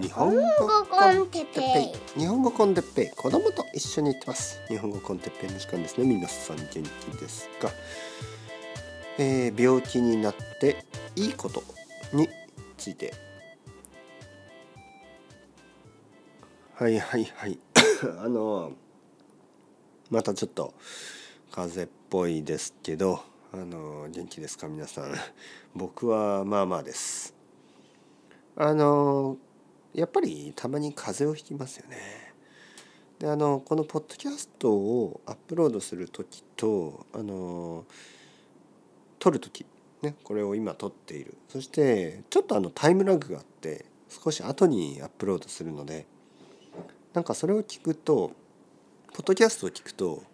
日本語コンテッペイ。日本語コンテッペイ。子供と一緒に行ってます。日本語コンテッペイの時間ですね。皆さん元気ですか、えー、病気になっていいことについて。はいはいはい。あのまたちょっと風邪っぽいですけどあの元気ですか？皆さん。僕はまあまあです。あのやっぱりたまに風邪をひきますよね。であのこのポッドキャストをアップロードする時とあの撮る時ねこれを今撮っているそしてちょっとあのタイムラグがあって少し後にアップロードするのでなんかそれを聞くとポッドキャストを聞くと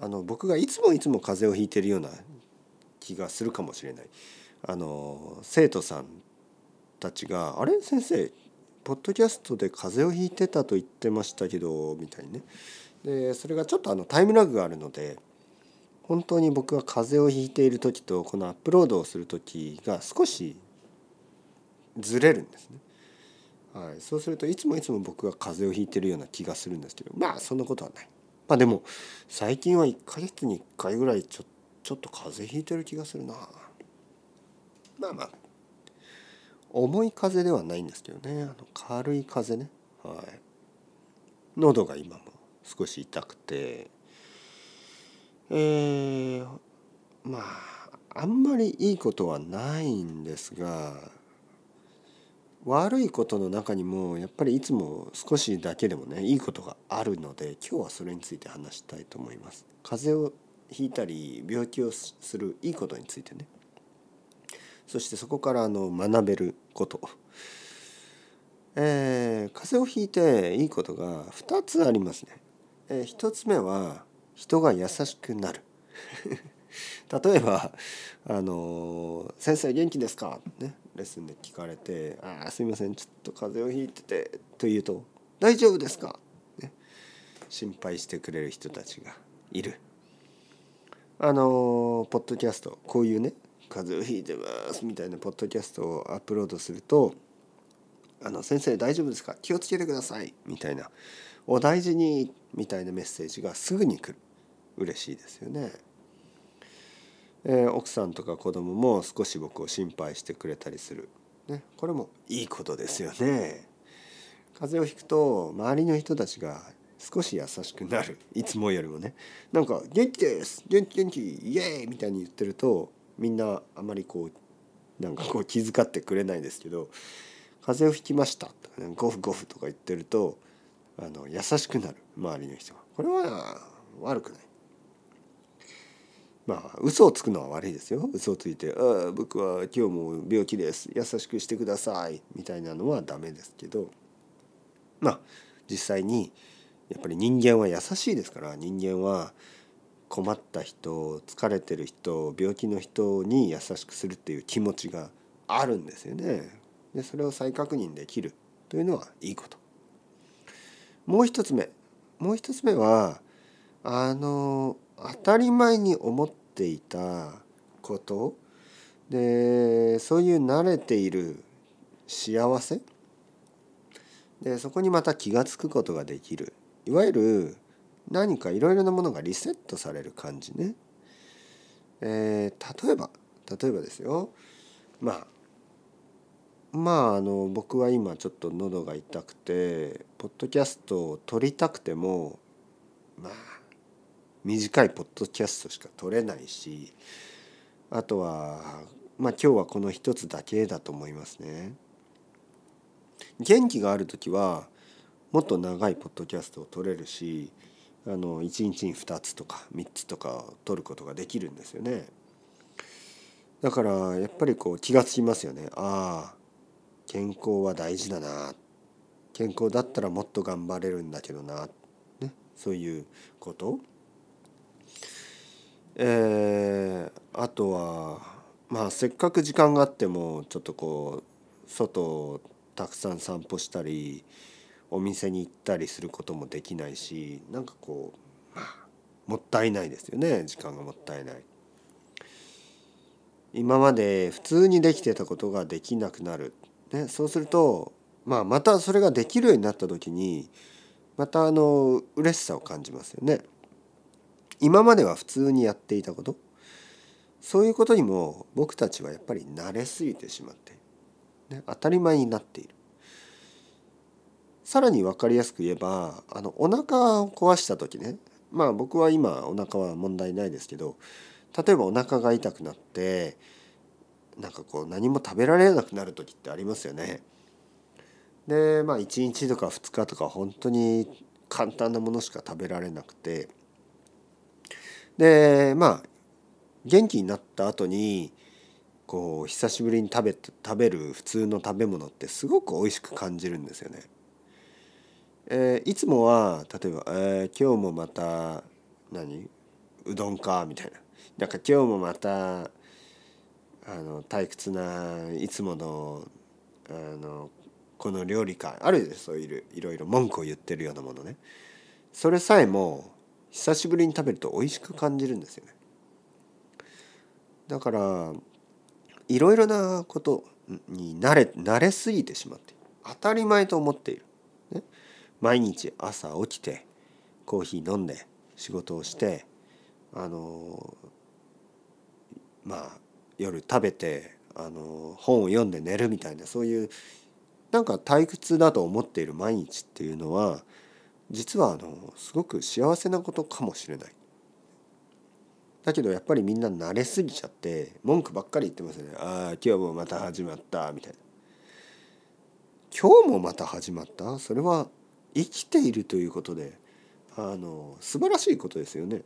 あの僕がいつもいつも風邪をひいてるような気がするかもしれない。あの生徒さんたちが「あれ？先生ポッドキャストで風邪をひいてたと言ってましたけど」みたいにねでそれがちょっとあのタイムラグがあるので本当に僕が風邪をひいている時とこのアップロードをする時が少しずれるんですね。はい、そうするといつもいつも僕が風邪をひいてるような気がするんですけどまあそんなことはない。まあでも最近は1ヶ月に1回ぐらいちょちょっと風邪ひいてる気がするな。まあまあ重い風邪ではないんですけどねあの軽い風邪ねはい喉が今も少し痛くてえー、まああんまりいいことはないんですが悪いことの中にもやっぱりいつも少しだけでもねいいことがあるので今日はそれについて話したいと思います。風邪をひいたり病気をするいいことについてね。そしてそこからあの学べること、えー、風邪をひいていいことが2つありますね。えー、1つ目は人が優しくなる 例えば「あの先生元気ですか?」ねレッスンで聞かれて「ああすいませんちょっと風邪をひいてて」と言うと「大丈夫ですか?」ね心配してくれる人たちがいる。あのポッドキャストこういうね風邪をひいてます」みたいなポッドキャストをアップロードすると「あの先生大丈夫ですか？気をつけてください」みたいな「お大事に」みたいなメッセージがすぐに来る嬉しいですよね。えー、奥さんとか子供も少し僕を心配してくれたりする、ね、これもいいことですよね。風邪をひくと周りの人たちが少し優しくなるいつもよりもねなんか「元気です元気元気イエーイ!」みたいに言ってるとみんなあまりこうなんかこう気遣ってくれないですけど「風邪をひきました」とか、ね「ゴフゴフ」とか言ってるとあの優しくなる周りの人は。これは悪くない。まあ嘘をつくのは悪いですよ嘘をついて「ああ僕は今日も病気です優しくしてください」みたいなのはダメですけどまあ実際にやっぱり人間は優しいですから人間は困った人疲れてる人病気の人に優しくするっていう気持ちがあるんですよね。でそれを再確認できるというのはいいこと。もう一つ目もう一つ目はあの当たり前に思っていたことでそういう慣れている幸せでそこにまた気が付くことができるいわゆる何かいろいろなものがリセットされる感じね。えー、例えば例えばですよまあまああの僕は今ちょっと喉が痛くてポッドキャストを撮りたくてもまあ短いポッドキャストしか撮れないしあとはまあ今日はこの一つだけだと思いますね。元気がある時はもっと長いポッドキャストを撮れるしあの1日に2つとか3つとか取ることができるんですよね。だからやっぱりこう気がつきますよね。ああ健康は大事だな健康だったらもっと頑張れるんだけどな、ね、そういうこと。えー、あとはまあせっかく時間があってもちょっとこう外をたくさん散歩したりお店に行ったりすることもできないしなんかこう、まあ、もったいないですよね時間がもったいない。今まで普通にできてたことができなくなる、ね、そうするとまあまたそれができるようになった時にまたあの嬉しさを感じますよね。今までは普通にやっていたことそういうことにも僕たちはやっぱり慣れすぎてしまって、ね、当たり前になっている。さらに分かりやすく言えばあのお腹を壊した時ねまあ僕は今お腹は問題ないですけど例えばお腹が痛くなってなんかこう何も食べられなくなる時ってありますよね。でまあ1日とか2日とか本当に簡単なものしか食べられなくてでまあ元気になった後にこう久しぶりに食べ食べる普通の食べ物ってすごく美味しく感じるんですよね。えー、いつもは例えば、えー、今日もまた何？うどんかみたいな。なんか今日もまたあの退屈ないつものあのこの料理かあるでそういういろいろ文句を言ってるようなものね。それさえも久しぶりに食べると美味しく感じるんですよね。だからいろいろなことに慣れ慣れすぎてしまって当たり前と思っている。毎日朝起きてコーヒー飲んで仕事をしてあのまあ夜食べてあの本を読んで寝るみたいなそういうなんか退屈だと思っている毎日っていうのは実はあのすごく幸せなことかもしれない。だけどやっぱりみんな慣れすぎちゃって文句ばっかり言ってますよね。ああ今日もまた始まったみたいな。今日もまた始まった？それは生きているということであの素晴らしいことですよね。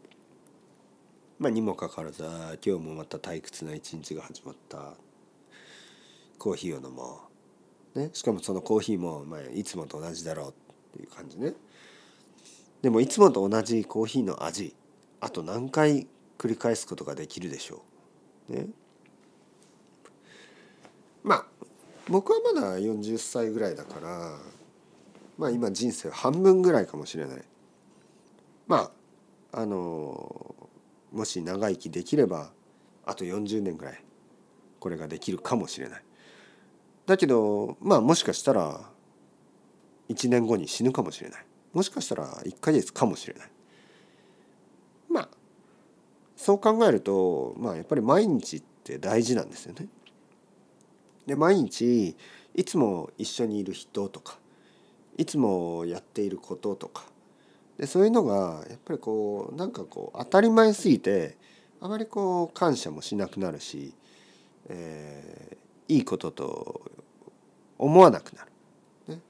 まあ、にもかかわらず今日もまた退屈な一日が始まったコーヒーを飲もう、ね、しかもそのコーヒーも、まあ、いつもと同じだろうっていう感じねでもいつもと同じコーヒーの味あと何回繰り返すことができるでしょう。ね、まあ僕はまだ40歳ぐらいだからまあ今人生半分ぐらいかもしれない。まああのもし長生きできればあと40年ぐらいこれができるかもしれない。だけどまあもしかしたら1年後に死ぬかもしれない。もしかしたら1ヶ月かもしれない。まあそう考えるとまあやっぱり毎日って大事なんですよね。で毎日いつも一緒にいる人とかいつもやっていることとかでそういうのがやっぱりこうなんかこう当たり前すぎてあまりこう感謝もしなくなるし、えー、いいことと思わなくなる。ね、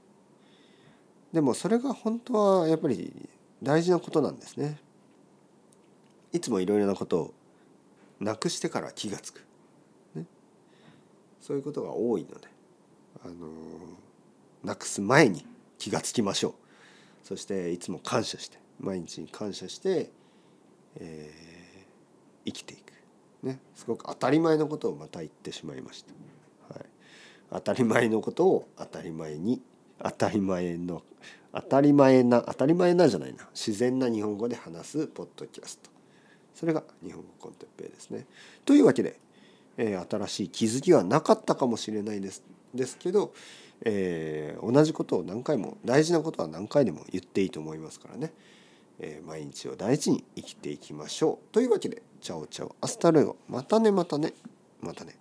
でもそれが本当はやっぱり大事なことなんですね。いつもいろいろなことをなくしてから気が付く、ね、そういうことが多いので、あの、なくす前に気がつきましょう。そしていつも感謝して毎日に感謝して、えー、生きていく、ね、すごく当たり前のことをまた言ってしまいました、はい、当たり前のことを当たり前に当たり前の当たり前な当たり前なじゃないな。自然な日本語で話すポッドキャスト。それが日本語 con テッペイですね。というわけで、えー、新しい気づきはなかったかもしれないですですけどえー、同じことを何回も大事なことは何回でも言っていいと思いますからね、えー、毎日を大事に生きていきましょう。というわけで ciao ciao hasta luego。またねまたねまたね。